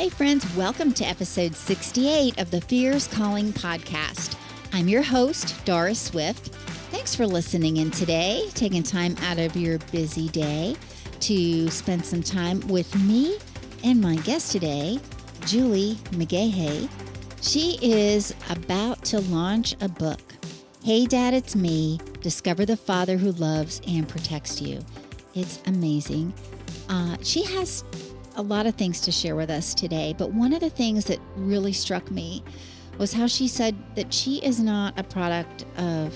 Hey, friends, welcome to episode 68 of the Fierce Calling podcast. I'm your host, Doris Swift. Thanks for listening in today, taking time out of your busy day to spend some time with me and my guest today, Julie McGahey. She is about to launch a book. Hey, Dad, it's me. Discover the Father who loves and protects you. It's amazing. Uh, she has a lot of things to share with us today, but one of the things that really struck me was how she said that she is not a product of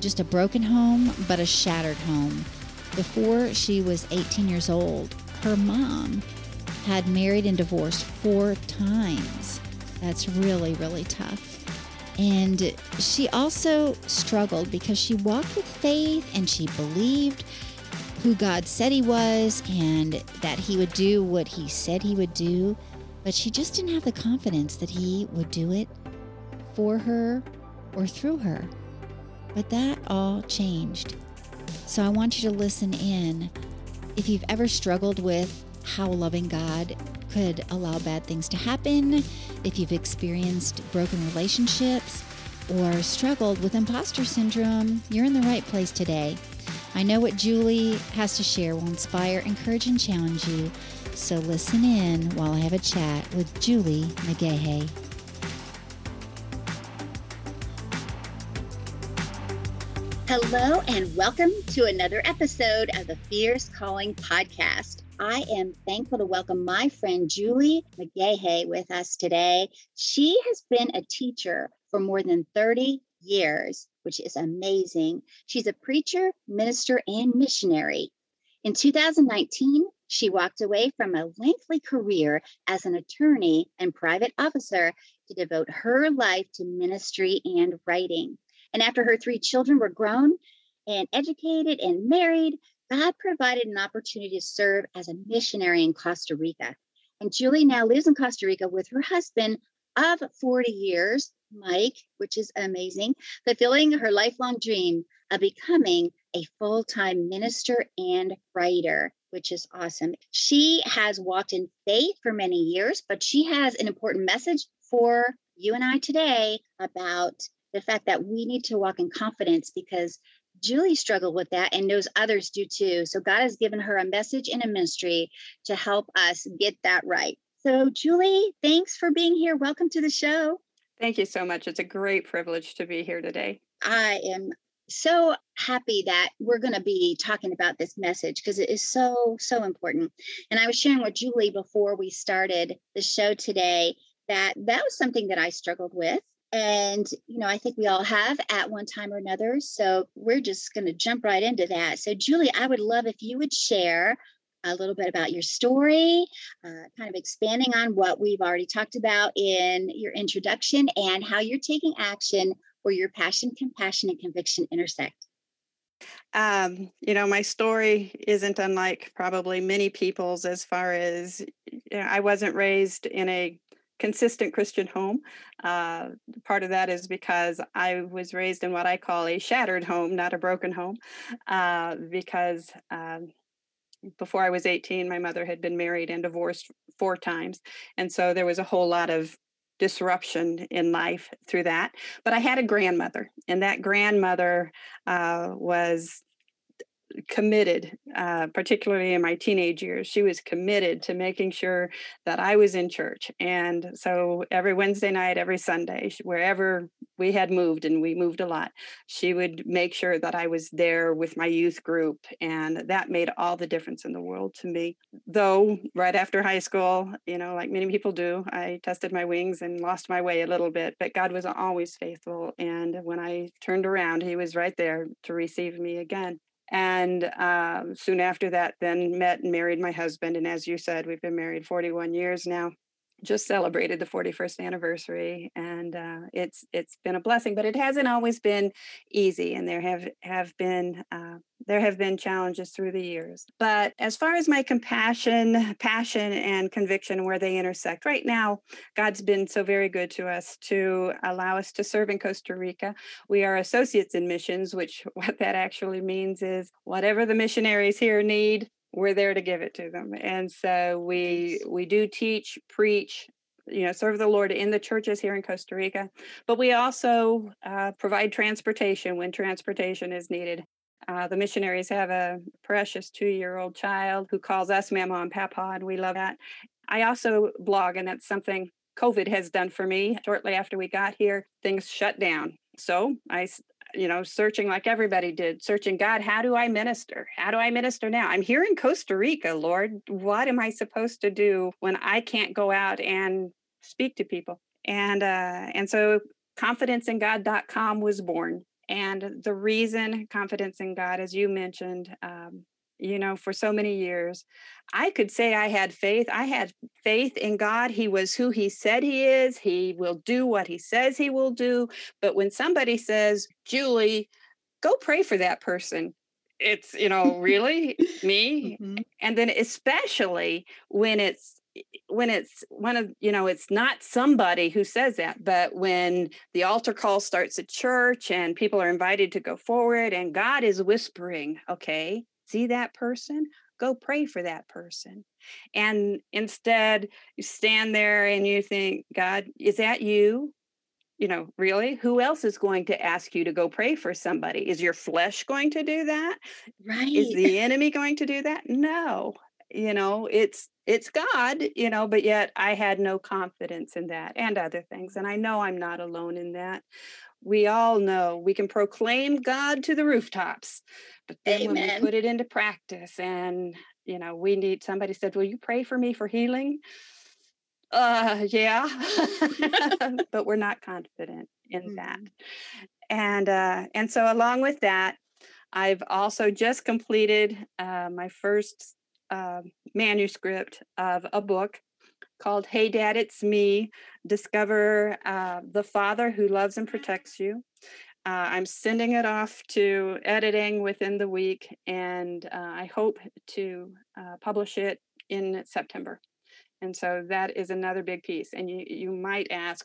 just a broken home, but a shattered home. Before she was 18 years old, her mom had married and divorced four times. That's really, really tough. And she also struggled because she walked with faith and she believed who God said he was and that he would do what he said he would do, but she just didn't have the confidence that he would do it for her or through her. But that all changed. So I want you to listen in. If you've ever struggled with how loving God could allow bad things to happen, if you've experienced broken relationships, or struggled with imposter syndrome, you're in the right place today. I know what Julie has to share will inspire, encourage, and challenge you. So listen in while I have a chat with Julie McGahey. Hello, and welcome to another episode of the Fierce Calling podcast. I am thankful to welcome my friend Julie McGahey with us today. She has been a teacher for more than 30 years which is amazing. She's a preacher, minister, and missionary. In 2019, she walked away from a lengthy career as an attorney and private officer to devote her life to ministry and writing. And after her three children were grown and educated and married, God provided an opportunity to serve as a missionary in Costa Rica. And Julie now lives in Costa Rica with her husband of 40 years Mike, which is amazing, fulfilling her lifelong dream of becoming a full time minister and writer, which is awesome. She has walked in faith for many years, but she has an important message for you and I today about the fact that we need to walk in confidence because Julie struggled with that and knows others do too. So God has given her a message and a ministry to help us get that right. So, Julie, thanks for being here. Welcome to the show. Thank you so much. It's a great privilege to be here today. I am so happy that we're going to be talking about this message because it is so, so important. And I was sharing with Julie before we started the show today that that was something that I struggled with. And, you know, I think we all have at one time or another. So we're just going to jump right into that. So, Julie, I would love if you would share a little bit about your story, uh, kind of expanding on what we've already talked about in your introduction, and how you're taking action where your passion, compassion, and conviction intersect. Um, you know, my story isn't unlike probably many people's as far as you know, I wasn't raised in a consistent Christian home. Uh, part of that is because I was raised in what I call a shattered home, not a broken home, uh, because um, before I was 18, my mother had been married and divorced four times. And so there was a whole lot of disruption in life through that. But I had a grandmother, and that grandmother uh, was committed, uh, particularly in my teenage years. She was committed to making sure that I was in church. And so every Wednesday night, every Sunday, wherever we had moved, and we moved a lot, she would make sure that I was there with my youth group. And that made all the difference in the world to me. Though, right after high school, you know, like many people do, I tested my wings and lost my way a little bit, but God was always faithful. And when I turned around, He was right there to receive me again and um, soon after that then met and married my husband and as you said we've been married 41 years now just celebrated the 41st anniversary and uh, it's it's been a blessing but it hasn't always been easy and there have have been uh, there have been challenges through the years. But as far as my compassion passion and conviction where they intersect right now god's been so very good to us to allow us to serve in costa rica. We are associates in missions which what that actually means is whatever the missionaries here need we're there to give it to them. And so we we do teach, preach, you know, serve the Lord in the churches here in Costa Rica, but we also uh, provide transportation when transportation is needed. Uh, the missionaries have a precious two-year-old child who calls us Mama and Papa, and we love that. I also blog, and that's something COVID has done for me. Shortly after we got here, things shut down. So I you know, searching like everybody did, searching God, how do I minister? How do I minister now? I'm here in Costa Rica, Lord. What am I supposed to do when I can't go out and speak to people? And uh, and so confidenceinGod.com was born. And the reason confidence in God, as you mentioned, um, you know, for so many years. I could say I had faith. I had faith in God. He was who He said He is. He will do what He says He will do. But when somebody says, Julie, go pray for that person, it's, you know, really me. Mm-hmm. And then especially when it's, when it's one of you know it's not somebody who says that but when the altar call starts at church and people are invited to go forward and god is whispering okay see that person, go pray for that person. And instead, you stand there and you think, God, is that you? You know, really? Who else is going to ask you to go pray for somebody? Is your flesh going to do that? Right. Is the enemy going to do that? No. You know, it's it's God, you know, but yet I had no confidence in that and other things. And I know I'm not alone in that. We all know we can proclaim God to the rooftops, but then Amen. when we put it into practice and, you know, we need somebody said, Will you pray for me for healing? Uh, yeah, but we're not confident in mm-hmm. that. And, uh, and so along with that, I've also just completed uh, my first uh, manuscript of a book called Hey Dad, It's Me Discover uh, the Father Who Loves and Protects You. Uh, I'm sending it off to editing within the week, and uh, I hope to uh, publish it in September. And so that is another big piece. And you, you might ask,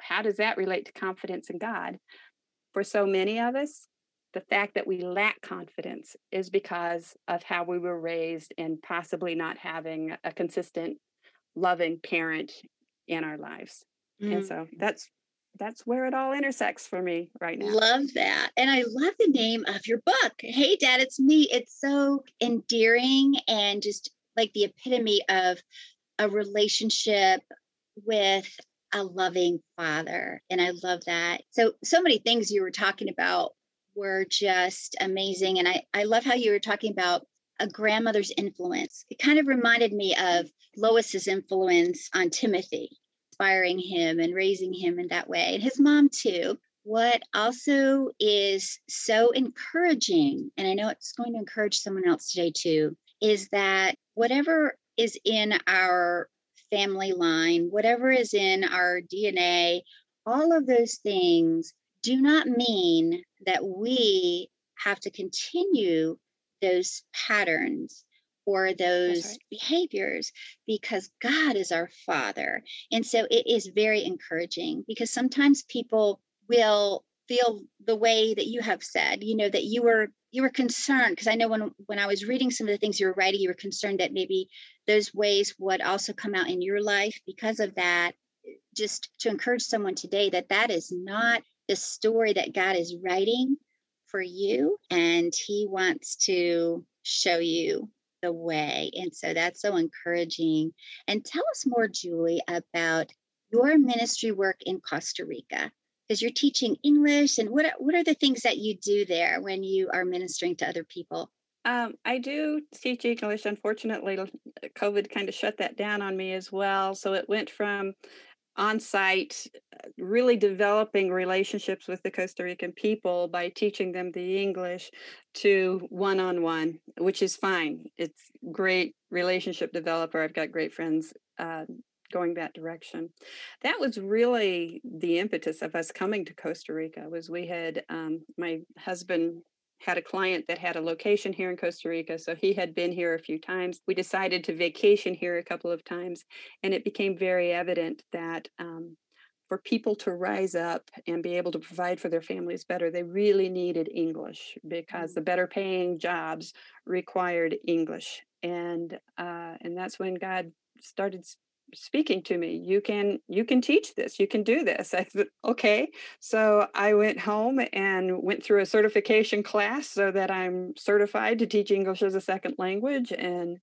how does that relate to confidence in God? For so many of us, the fact that we lack confidence is because of how we were raised and possibly not having a consistent, loving parent in our lives. Mm. And so that's that's where it all intersects for me right now. Love that. And I love the name of your book. Hey, Dad, it's me. It's so endearing and just like the epitome of a relationship with a loving father. And I love that. So, so many things you were talking about were just amazing. And I, I love how you were talking about a grandmother's influence. It kind of reminded me of Lois's influence on Timothy inspiring him and raising him in that way, and his mom too. What also is so encouraging, and I know it's going to encourage someone else today too, is that whatever is in our family line, whatever is in our DNA, all of those things do not mean that we have to continue those patterns or those right. behaviors because God is our Father. And so it is very encouraging because sometimes people will feel the way that you have said, you know, that you were you were concerned because I know when when I was reading some of the things you were writing, you were concerned that maybe those ways would also come out in your life because of that. Just to encourage someone today that that is not the story that God is writing for you, and He wants to show you the way. And so that's so encouraging. And tell us more, Julie, about your ministry work in Costa Rica because you're teaching English and what are, what are the things that you do there when you are ministering to other people? Um, I do teach English. Unfortunately, COVID kind of shut that down on me as well. So it went from on site, uh, really developing relationships with the Costa Rican people by teaching them the English to one on one, which is fine. It's great relationship developer. I've got great friends uh, going that direction. That was really the impetus of us coming to Costa Rica. Was we had um, my husband had a client that had a location here in Costa Rica. So he had been here a few times. We decided to vacation here a couple of times, and it became very evident that um, for people to rise up and be able to provide for their families better, they really needed English because the mm. better paying jobs required English. And uh, and that's when God started speaking to me you can you can teach this you can do this. I said okay. So i went home and went through a certification class so that i'm certified to teach english as a second language and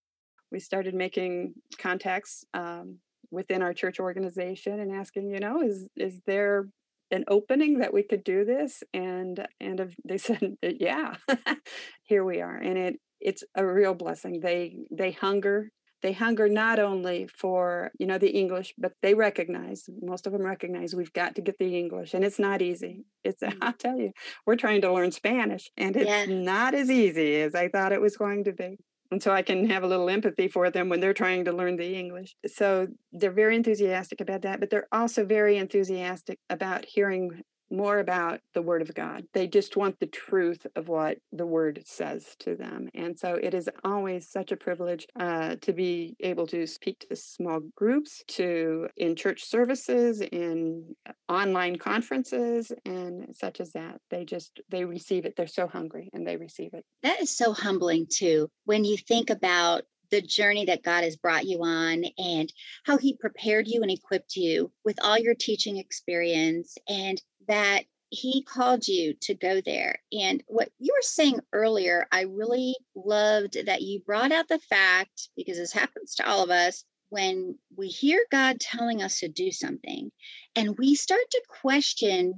we started making contacts um, within our church organization and asking you know is is there an opening that we could do this? And and they said yeah here we are. And it it's a real blessing. They they hunger they hunger not only for you know the english but they recognize most of them recognize we've got to get the english and it's not easy it's mm-hmm. i'll tell you we're trying to learn spanish and it's yeah. not as easy as i thought it was going to be and so i can have a little empathy for them when they're trying to learn the english so they're very enthusiastic about that but they're also very enthusiastic about hearing more about the word of God. They just want the truth of what the word says to them. And so it is always such a privilege uh, to be able to speak to small groups, to in church services, in uh, online conferences, and such as that. They just, they receive it. They're so hungry and they receive it. That is so humbling too. When you think about the journey that God has brought you on and how He prepared you and equipped you with all your teaching experience and that he called you to go there. And what you were saying earlier, I really loved that you brought out the fact, because this happens to all of us, when we hear God telling us to do something and we start to question,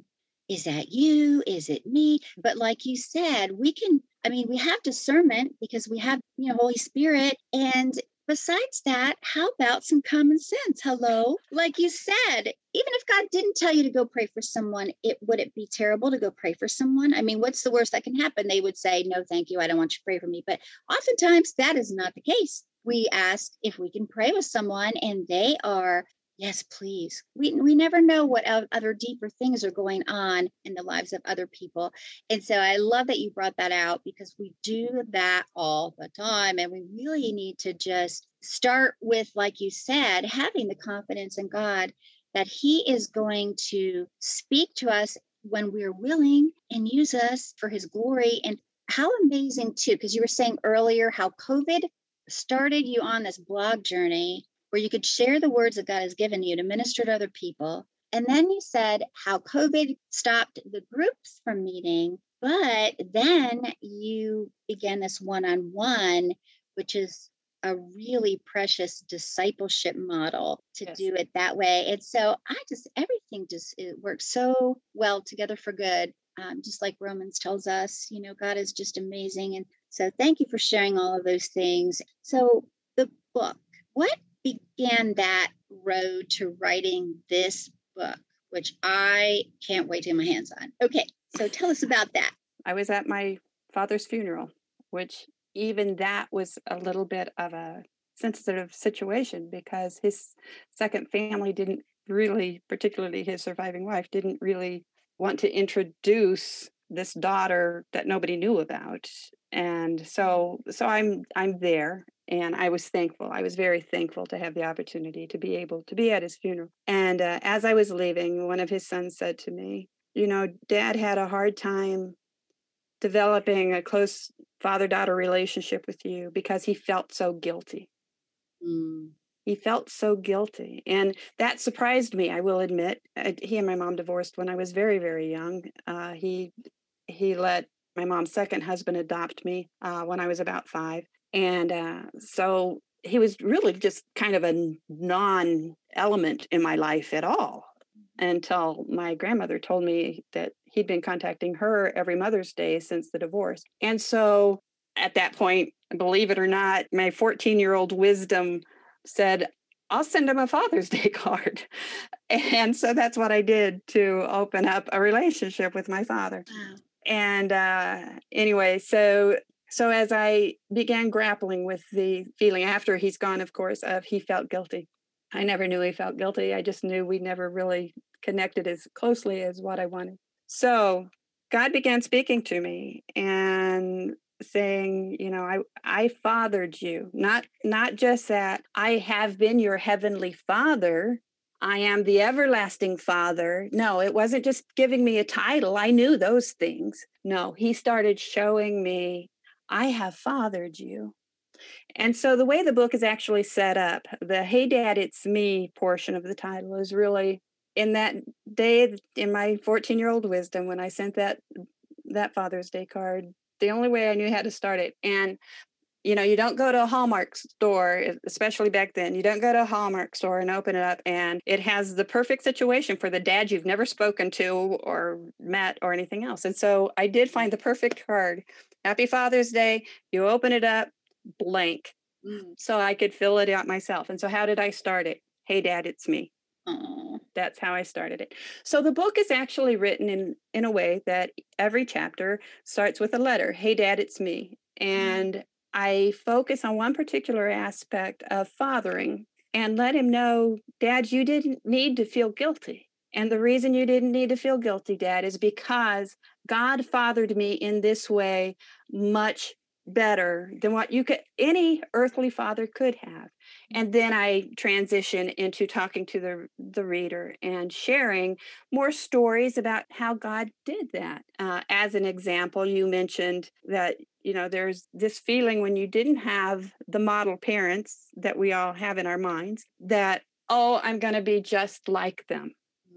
is that you? Is it me? But like you said, we can, I mean, we have discernment because we have, you know, Holy Spirit. And besides that, how about some common sense? Hello. Like you said, even if God didn't tell you to go pray for someone, it would it be terrible to go pray for someone? I mean, what's the worst that can happen? They would say, No, thank you. I don't want you to pray for me. But oftentimes that is not the case. We ask if we can pray with someone and they are Yes, please. We, we never know what other deeper things are going on in the lives of other people. And so I love that you brought that out because we do that all the time. And we really need to just start with, like you said, having the confidence in God that He is going to speak to us when we're willing and use us for His glory. And how amazing, too, because you were saying earlier how COVID started you on this blog journey where you could share the words that God has given you to minister to other people. And then you said how COVID stopped the groups from meeting, but then you began this one on one, which is a really precious discipleship model to yes. do it that way. And so I just, everything just it works so well together for good. Um, just like Romans tells us, you know, God is just amazing. And so thank you for sharing all of those things. So the book, what began that road to writing this book, which I can't wait to get my hands on. Okay, so tell us about that. I was at my father's funeral, which even that was a little bit of a sensitive situation because his second family didn't really, particularly his surviving wife, didn't really want to introduce this daughter that nobody knew about and so so i'm i'm there and I was thankful. I was very thankful to have the opportunity to be able to be at his funeral. And uh, as I was leaving, one of his sons said to me, You know, dad had a hard time developing a close father daughter relationship with you because he felt so guilty. Mm. He felt so guilty. And that surprised me, I will admit. he and my mom divorced when I was very, very young. Uh, he he let my mom's second husband adopt me uh, when I was about five and uh, so he was really just kind of a non element in my life at all until my grandmother told me that he'd been contacting her every Mother's Day since the divorce. And so at that point, believe it or not, my 14 year old wisdom said, I'll send him a Father's Day card. And so that's what I did to open up a relationship with my father. Wow. And uh, anyway, so so as I began grappling with the feeling after he's gone, of course, of he felt guilty. I never knew he felt guilty. I just knew we never really connected as closely as what I wanted. So God began speaking to me and saying, you know, I I fathered you. Not not just that I have been your heavenly father, I am the everlasting Father. No, it wasn't just giving me a title. I knew those things. No, he started showing me, I have fathered you. And so the way the book is actually set up, the Hey Dad, It's Me portion of the title is really in that day in my 14 year old wisdom when I sent that that Father's Day card, the only way I knew how to start it. And you know, you don't go to a Hallmark store, especially back then. You don't go to a Hallmark store and open it up, and it has the perfect situation for the dad you've never spoken to or met or anything else. And so I did find the perfect card. Happy Father's Day. You open it up, blank. Mm. So I could fill it out myself. And so, how did I start it? Hey, dad, it's me. Aww. That's how I started it. So the book is actually written in in a way that every chapter starts with a letter. Hey dad, it's me. Mm. And I focus on one particular aspect of fathering and let him know, Dad, you didn't need to feel guilty. And the reason you didn't need to feel guilty, Dad, is because God fathered me in this way much better than what you could any earthly father could have. And then i transition into talking to the the reader and sharing more stories about how god did that. Uh, as an example you mentioned that you know there's this feeling when you didn't have the model parents that we all have in our minds that oh i'm going to be just like them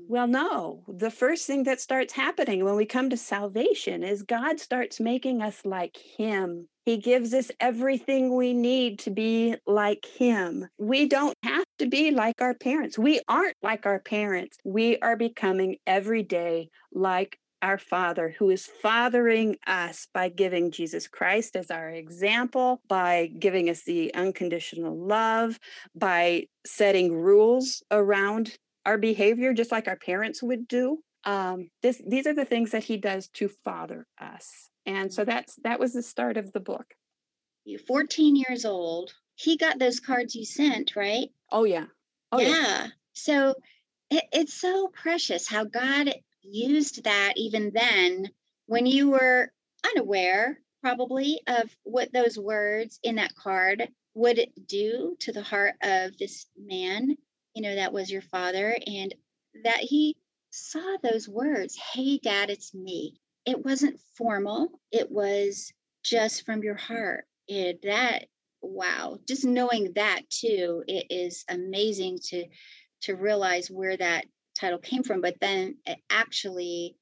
well, no. The first thing that starts happening when we come to salvation is God starts making us like Him. He gives us everything we need to be like Him. We don't have to be like our parents. We aren't like our parents. We are becoming every day like our Father, who is fathering us by giving Jesus Christ as our example, by giving us the unconditional love, by setting rules around our behavior just like our parents would do um, this these are the things that he does to father us and so that's that was the start of the book. You 14 years old. He got those cards you sent right? Oh yeah. Oh yeah, yeah. so it, it's so precious how god used that even then when you were unaware probably of what those words in that card would do to the heart of this man you know, that was your father, and that he saw those words, Hey, dad, it's me. It wasn't formal, it was just from your heart. And that, wow, just knowing that too, it is amazing to to realize where that title came from, but then it actually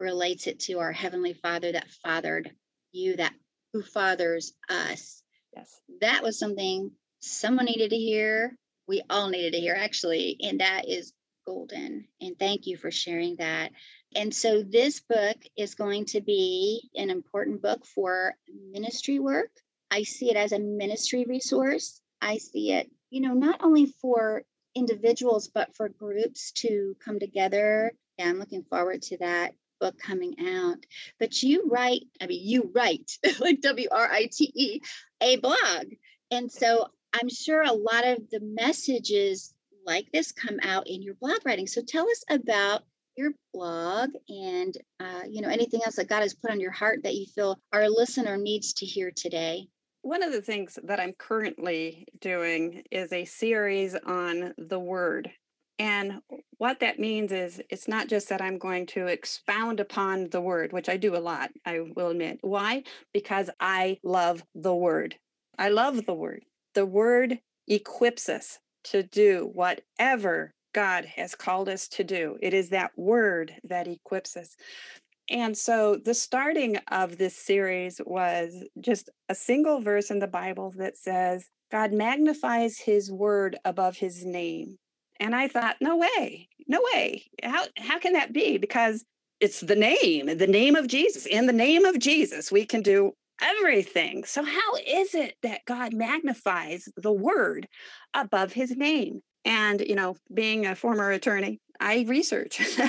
relates it to our heavenly father that fathered you, that who fathers us. Yes. That was something someone needed to hear we all needed to hear actually and that is golden and thank you for sharing that. And so this book is going to be an important book for ministry work. I see it as a ministry resource. I see it you know not only for individuals but for groups to come together. Yeah i'm looking forward to that book coming out. But you write i mean you write like w-r-i-t-e a blog. And so I'm sure a lot of the messages like this come out in your blog writing. So tell us about your blog and uh, you know anything else that God has put on your heart that you feel our listener needs to hear today. One of the things that I'm currently doing is a series on the word. And what that means is it's not just that I'm going to expound upon the word, which I do a lot, I will admit. Why? Because I love the word. I love the word the word equips us to do whatever God has called us to do. It is that word that equips us. And so the starting of this series was just a single verse in the Bible that says, God magnifies his word above his name. And I thought, no way, no way. How, how can that be? Because it's the name, the name of Jesus. In the name of Jesus, we can do everything. So, how is it that God magnifies the word above his name? And, you know, being a former attorney, I research.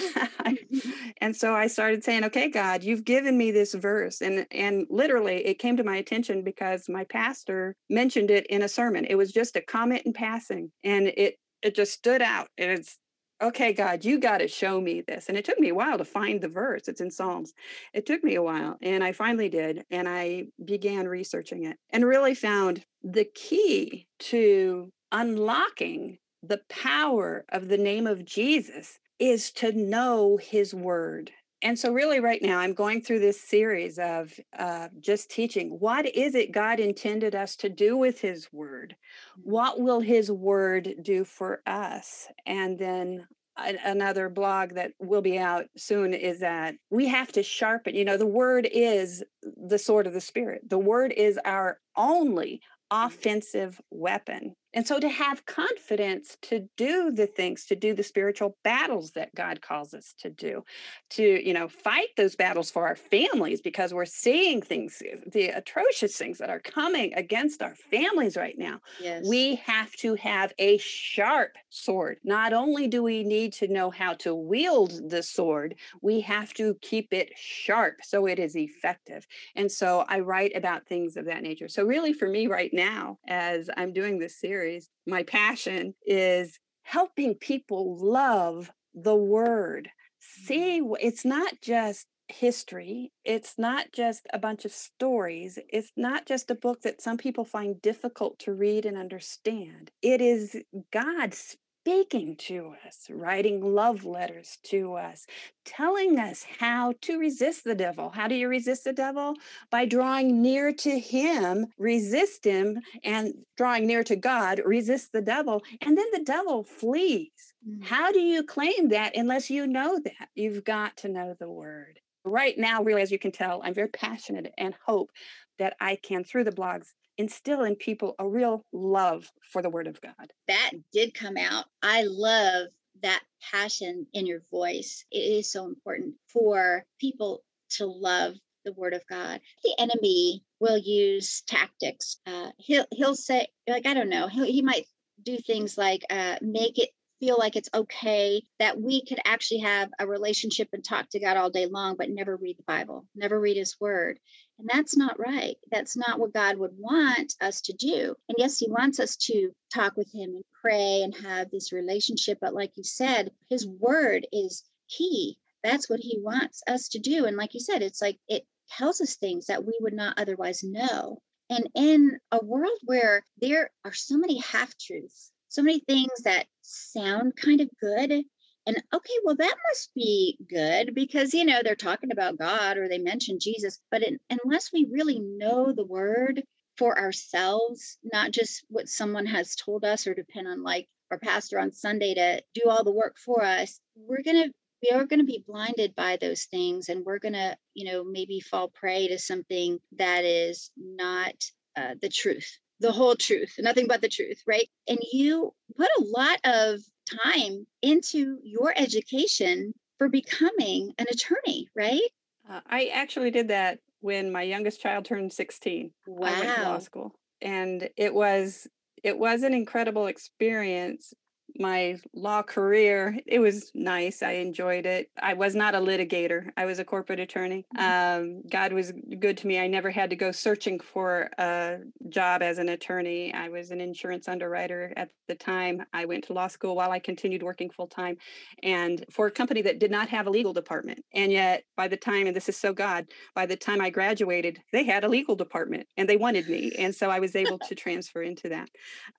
Mm-hmm. and so I started saying, okay, God, you've given me this verse. And, and literally, it came to my attention because my pastor mentioned it in a sermon. It was just a comment in passing, and it, it just stood out. It's okay, God, you got to show me this. And it took me a while to find the verse. It's in Psalms. It took me a while. And I finally did. And I began researching it and really found the key to unlocking the power of the name of Jesus is to know his word. And so, really, right now, I'm going through this series of uh, just teaching what is it God intended us to do with His Word? Mm-hmm. What will His Word do for us? And then another blog that will be out soon is that we have to sharpen you know the word is the sword of the spirit the word is our only offensive weapon. And so to have confidence to do the things, to do the spiritual battles that God calls us to do, to, you know, fight those battles for our families because we're seeing things, uh, the atrocious things that are coming against our families right now. Yes. We have to have a sharp sword. Not only do we need to know how to wield the sword, we have to keep it sharp so it is effective. And so I write about things of that nature. So really for me right now, now as I'm doing this series, my passion is helping people love the word. See, mm. it's not just history. It's not just a bunch of stories. It's not just a book that some people find difficult to read and understand. It is God's speaking to us, writing love letters to us, telling us how to resist the devil. How do you resist the devil? By drawing near to him, resist him, and drawing near to God, resist the devil, and then the devil flees. Mm-hmm. How do you claim that unless you know that? You've got to know the word. Right now, really, as you can tell, I'm very passionate and hope that I can, through the blogs, instill in people a real love for the Word of God. That did come out. I love that passion in your voice. It is so important for people to love the word of God. The enemy will use tactics. Uh, he'll he'll say like I don't know. He he might do things like uh, make it feel like it's okay that we could actually have a relationship and talk to God all day long, but never read the Bible, never read His Word. And that's not right. That's not what God would want us to do. And yes, He wants us to talk with Him and pray and have this relationship. But like you said, His Word is key. That's what He wants us to do. And like you said, it's like it tells us things that we would not otherwise know. And in a world where there are so many half truths, so many things that sound kind of good. And okay, well, that must be good because, you know, they're talking about God or they mention Jesus. But unless we really know the word for ourselves, not just what someone has told us or depend on like our pastor on Sunday to do all the work for us, we're going to we are going to be blinded by those things and we're going to you know maybe fall prey to something that is not uh, the truth the whole truth, nothing but the truth, right? And you put a lot of time into your education for becoming an attorney, right? Uh, I actually did that when my youngest child turned 16. Wow. I went to law school. And it was it was an incredible experience my law career, it was nice. I enjoyed it. I was not a litigator, I was a corporate attorney. Mm-hmm. Um, God was good to me. I never had to go searching for a job as an attorney. I was an insurance underwriter at the time. I went to law school while I continued working full time and for a company that did not have a legal department. And yet, by the time, and this is so God, by the time I graduated, they had a legal department and they wanted me. And so I was able to transfer into that.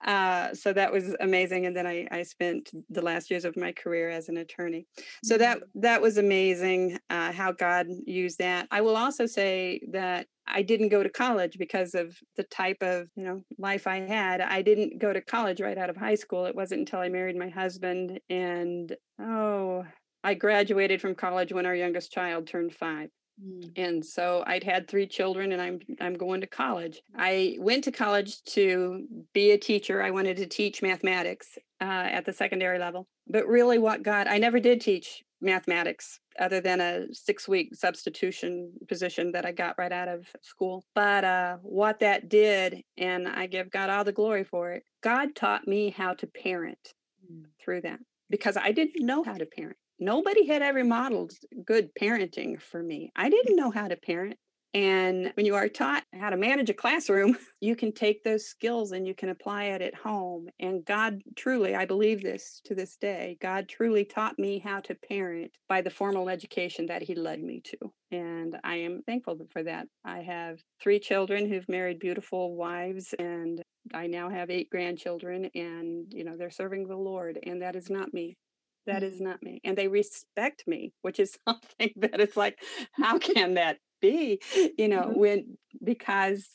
Uh, so that was amazing. And then I, I I spent the last years of my career as an attorney. So that mm-hmm. that was amazing uh, how God used that. I will also say that I didn't go to college because of the type of you know life I had. I didn't go to college right out of high school. It wasn't until I married my husband and oh I graduated from college when our youngest child turned five. Mm. And so I'd had three children and I'm I'm going to college. I went to college to be a teacher. I wanted to teach mathematics uh, at the secondary level. But really what God, I never did teach mathematics other than a six week substitution position that I got right out of school. But uh, what that did, and I give God all the glory for it, God taught me how to parent mm. through that because I didn't know how to parent nobody had ever modeled good parenting for me. I mm. didn't know how to parent. And when you are taught how to manage a classroom, you can take those skills and you can apply it at home. And God truly, I believe this to this day, God truly taught me how to parent by the formal education that He led me to. And I am thankful for that. I have three children who've married beautiful wives and I now have eight grandchildren and, you know, they're serving the Lord. And that is not me. That is not me. And they respect me, which is something that it's like, how can that be? You know, Mhm. when because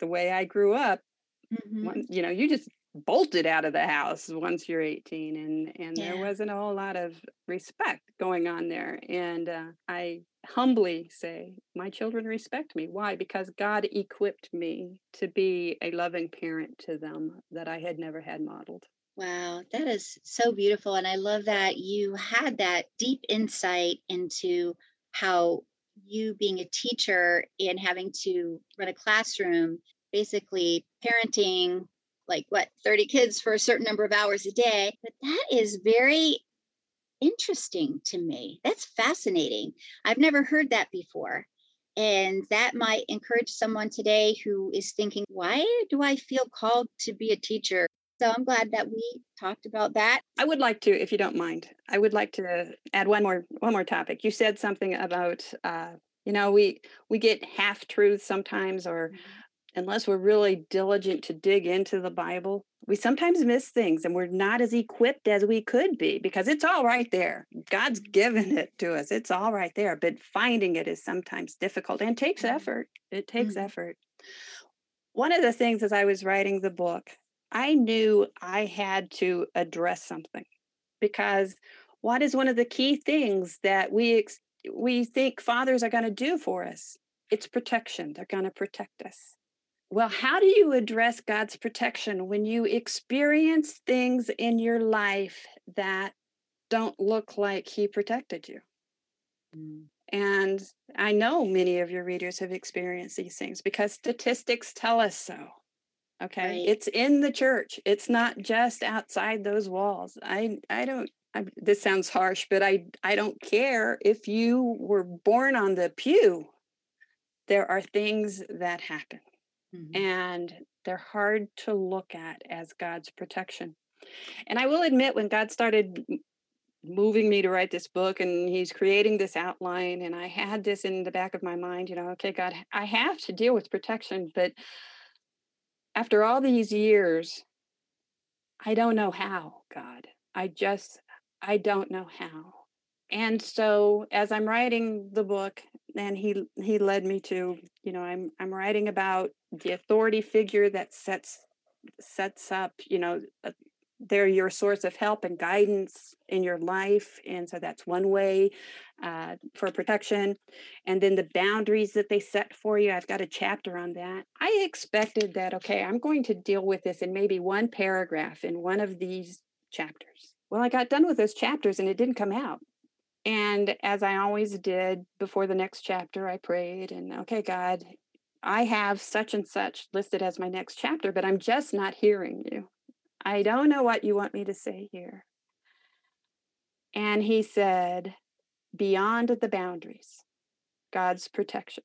the way I grew up, Mhm. one, you know, you just bolted out of the house once you're 18 and and there wasn't a whole lot of respect going on there and uh, i humbly say my children respect me why because god equipped me to be a loving parent to them that i had never had modeled Wow, that is so beautiful. And I love that you had that deep insight into how you, being a teacher and having to run a classroom, basically parenting like what, 30 kids for a certain number of hours a day. But that is very interesting to me. That's fascinating. I've never heard that before. And that might encourage someone today who is thinking, why do I feel called to be a teacher? So I'm glad that we talked about that. i would like to if you don't mind i would like to add one more one more topic you said something about uh, you know we we get half truths sometimes or unless we're really diligent to dig into the Bible, we sometimes miss things and we're not as equipped as we could be because it's all right there. God's given it to us. It's all right there, but finding it is sometimes difficult and takes Mhm. effort. It takes Mhm. effort. One of the things as I was writing the book, I knew I had to address something because what is one of the key things that we ex- we think fathers are going to do for us? It's protection. They're going to protect us. Well, how do you address God's protection when you experience things in your life that don't look like He protected you? Mm. And I know many of your readers have experienced these things because statistics tell us so. Okay. Right. It's in the church. It's not just outside those walls. I I don't I, this sounds harsh, but I I don't care if you were born on the pew. There are things that happen Mhm. and they're hard to look at as God's protection. And I will admit, when God started moving me to write this book and He's creating this outline, and I had this in the back of my mind, you know, okay, God, I have to deal with protection. But after all these years, I don't know how, God. I just, I don't know how. And so as I'm writing the book, and he he led me to, you know, I'm I'm writing about the authority figure that sets sets up, you know, uh, they're your source of help and guidance in your life, and so that's one way uh, for protection. And then the boundaries that they set for you. I've got a chapter on that. I expected that. Okay, I'm going to deal with this in maybe one paragraph in one of these chapters. Well, I got done with those chapters, and it didn't come out. And as I always did before the next chapter, I prayed and, okay, God, I have such and such listed as my next chapter, but I'm just not hearing you. I don't know what you want me to say here. And he said, beyond the boundaries, God's protection,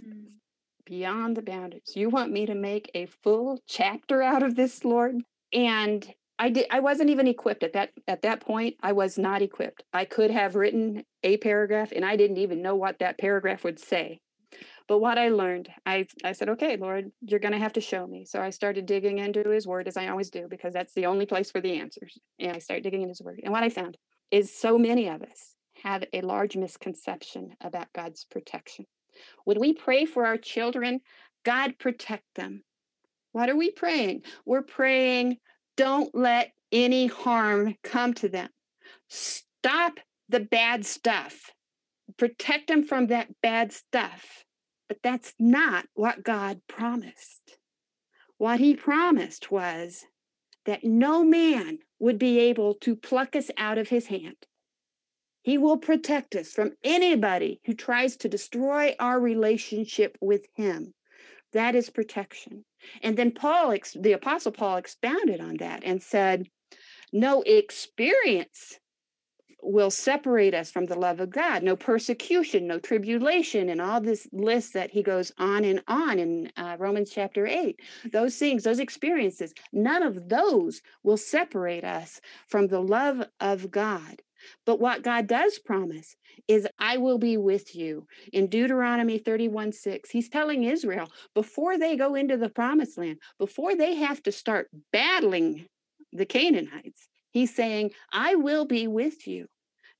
Mm. beyond the boundaries. You want me to make a full chapter out of this, Lord? And I did I wasn't even equipped at that at that point. I was not equipped. I could have written a paragraph and I didn't even know what that paragraph would say. But what I learned, I I said, "Okay, Lord, you're going to have to show me." So I started digging into his word as I always do because that's the only place for the answers. And I started digging into his word. And what I found is so many of us have a large misconception about God's protection. When we pray for our children, God protect them. What are we praying? We're praying, don't let any harm come to them. Stop the bad stuff. Protect them from that bad stuff. But that's not what God promised. What he promised was that no man would be able to pluck us out of his hand. He will protect us from anybody who tries to destroy our relationship with him. That is protection. And then Paul, the Apostle Paul, expounded on that and said, No experience will separate us from the love of God. No persecution, no tribulation, and all this list that he goes on and on in uh, Romans chapter 8. Those things, those experiences, none of those will separate us from the love of God. But what God does promise is, I will be with you. In Deuteronomy 31 6, he's telling Israel before they go into the promised land, before they have to start battling the Canaanites, he's saying, I will be with you.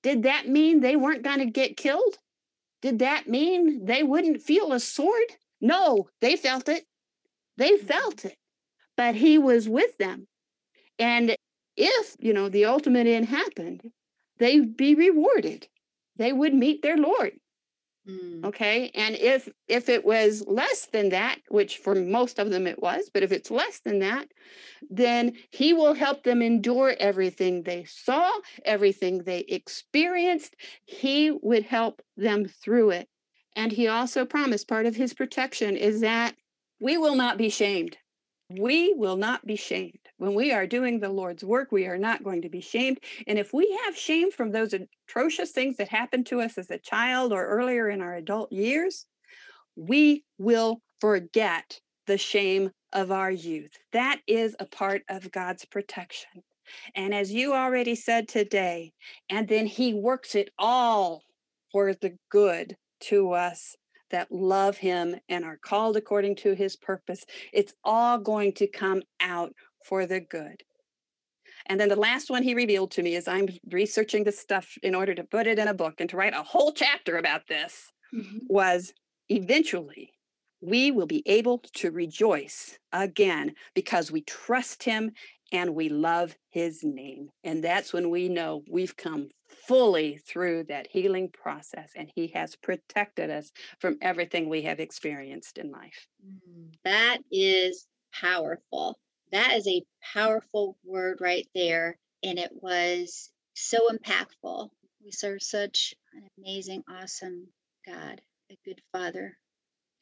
Did that mean they weren't going to get killed? Did that mean they wouldn't feel a sword? No, they felt it. They felt it, but he was with them. And if, you know, the ultimate end happened, they'd be rewarded. They would meet their Lord. Mm. Okay. And if if it was less than that, which for most of them it was, but if it's less than that, then he will help them endure everything they saw, everything they experienced. He would help them through it. And he also promised part of his protection is that we will not be shamed. We will not be shamed. When we are doing the Lord's work, we are not going to be shamed. And if we have shame from those atrocious things that happened to us as a child or earlier in our adult years, we will forget the shame of our youth. That is a part of God's protection. And as you already said today, and then He works it all for the good to us that love him and are called according to his purpose. It's all going to come out for the good. And then the last one he revealed to me as I'm researching this stuff in order to put it in a book and to write a whole chapter about this mm-hmm. was eventually we will be able to rejoice again because we trust him and we love his name. And that's when we know we've come fully through that healing process and he has protected us from everything we have experienced in life. Mm, that is powerful. That is a powerful word right there. And it was so impactful. We serve such an amazing, awesome God, a good Father.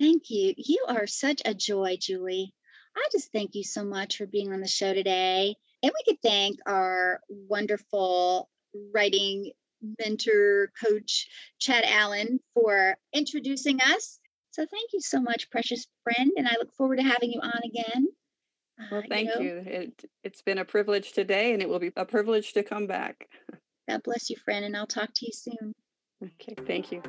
Thank you. You are such a joy, Julie. I just thank you so much for being on the show today. And we could thank our wonderful writing mentor coach, Chad Allen, for introducing us. So thank you so much, precious friend. And I look forward to having you on again. Well, thank you, know, you. It, it's been a privilege today, and it will be a privilege to come back. God bless you, friend, and I'll talk to you soon. Okay, thank you.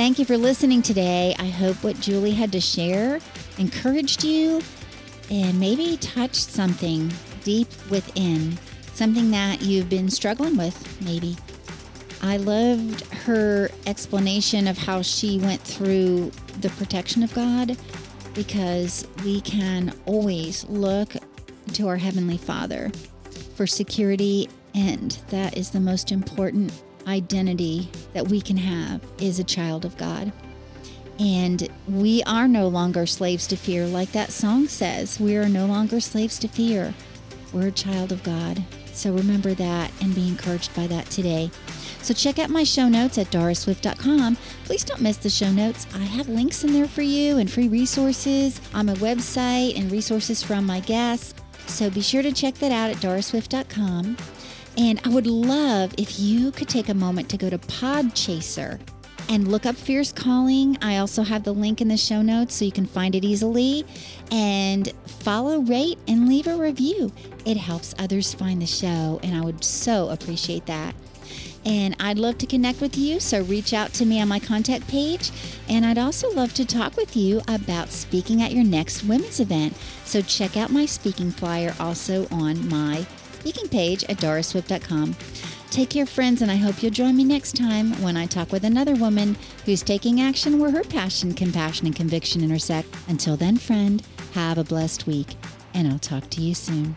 Thank you for listening today. I hope what Julie had to share encouraged you and maybe touched something deep within, something that you've been struggling with, maybe. I loved her explanation of how she went through the protection of God because we can always look to our Heavenly Father for security, and that is the most important identity that we can have is a child of God. And we are no longer slaves to fear, like that song says. We are no longer slaves to fear. We're a child of God. So remember that and be encouraged by that today. So check out my show notes at doraswift.com. Please don't miss the show notes. I have links in there for you and free resources on my website and resources from my guests. So be sure to check that out at doraswift.com. And I would love if you could take a moment to go to Podchaser and look up Fierce Calling. I also have the link in the show notes so you can find it easily. And follow, rate, and leave a review. It helps others find the show, and I would so appreciate that. And I'd love to connect with you, so reach out to me on my contact page. And I'd also love to talk with you about speaking at your next women's event. So check out my speaking flyer also on my speaking page at doraswift.com. Take care, friends, and I hope you'll join me next time when I talk with another woman who's taking action where her passion, compassion, and conviction intersect. Until then, friend, have a blessed week, and I'll talk to you soon.